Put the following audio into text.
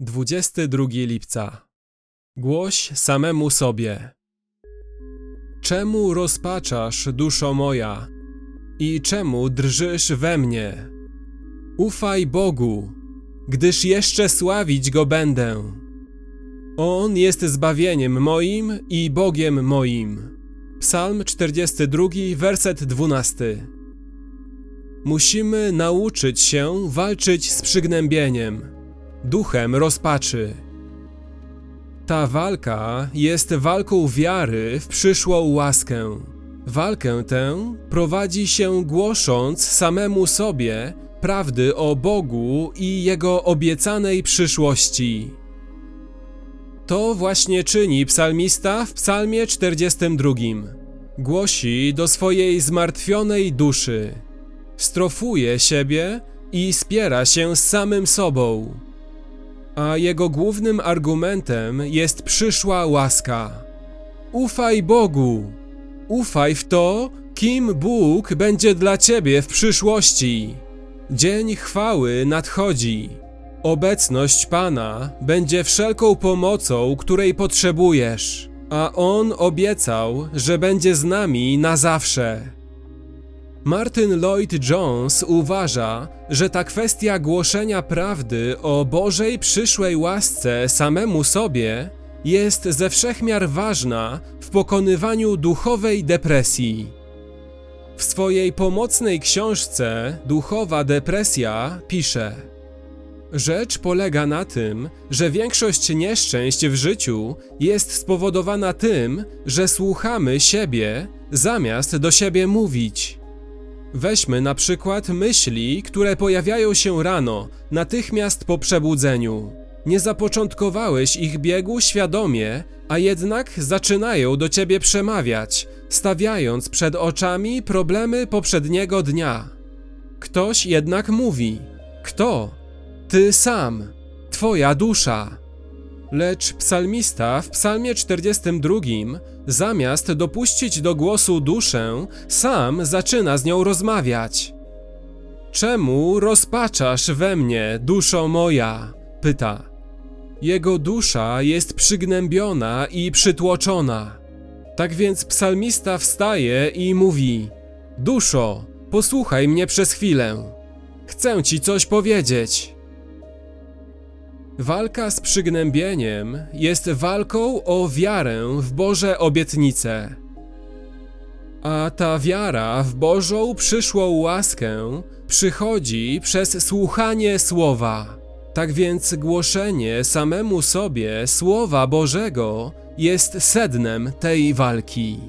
22 lipca. Głoś samemu sobie. Czemu rozpaczasz, duszo moja? I czemu drżysz we mnie? Ufaj Bogu, gdyż jeszcze sławić Go będę. On jest zbawieniem moim i Bogiem moim. Psalm 42, werset 12. Musimy nauczyć się walczyć z przygnębieniem duchem rozpaczy. Ta walka jest walką wiary w przyszłą łaskę. Walkę tę prowadzi się głosząc samemu sobie prawdy o Bogu i Jego obiecanej przyszłości. To właśnie czyni psalmista w psalmie 42. Głosi do swojej zmartwionej duszy. Strofuje siebie i spiera się z samym sobą a jego głównym argumentem jest przyszła łaska. Ufaj Bogu, ufaj w to, kim Bóg będzie dla ciebie w przyszłości. Dzień chwały nadchodzi. Obecność Pana będzie wszelką pomocą, której potrzebujesz, a On obiecał, że będzie z nami na zawsze. Martin Lloyd Jones uważa, że ta kwestia głoszenia prawdy o Bożej przyszłej łasce samemu sobie jest ze wszechmiar ważna w pokonywaniu duchowej depresji. W swojej pomocnej książce Duchowa depresja pisze: Rzecz polega na tym, że większość nieszczęść w życiu jest spowodowana tym, że słuchamy siebie zamiast do siebie mówić. Weźmy na przykład myśli, które pojawiają się rano, natychmiast po przebudzeniu. Nie zapoczątkowałeś ich biegu świadomie, a jednak zaczynają do ciebie przemawiać, stawiając przed oczami problemy poprzedniego dnia. Ktoś jednak mówi: Kto? Ty sam, twoja dusza. Lecz psalmista w psalmie 42 zamiast dopuścić do głosu duszę, sam zaczyna z nią rozmawiać. Czemu rozpaczasz we mnie, duszo moja? pyta. Jego dusza jest przygnębiona i przytłoczona. Tak więc psalmista wstaje i mówi: Duszo, posłuchaj mnie przez chwilę. Chcę ci coś powiedzieć. Walka z przygnębieniem jest walką o wiarę w Boże obietnice. A ta wiara w Bożą przyszłą łaskę przychodzi przez słuchanie Słowa. Tak więc głoszenie samemu sobie Słowa Bożego jest sednem tej walki.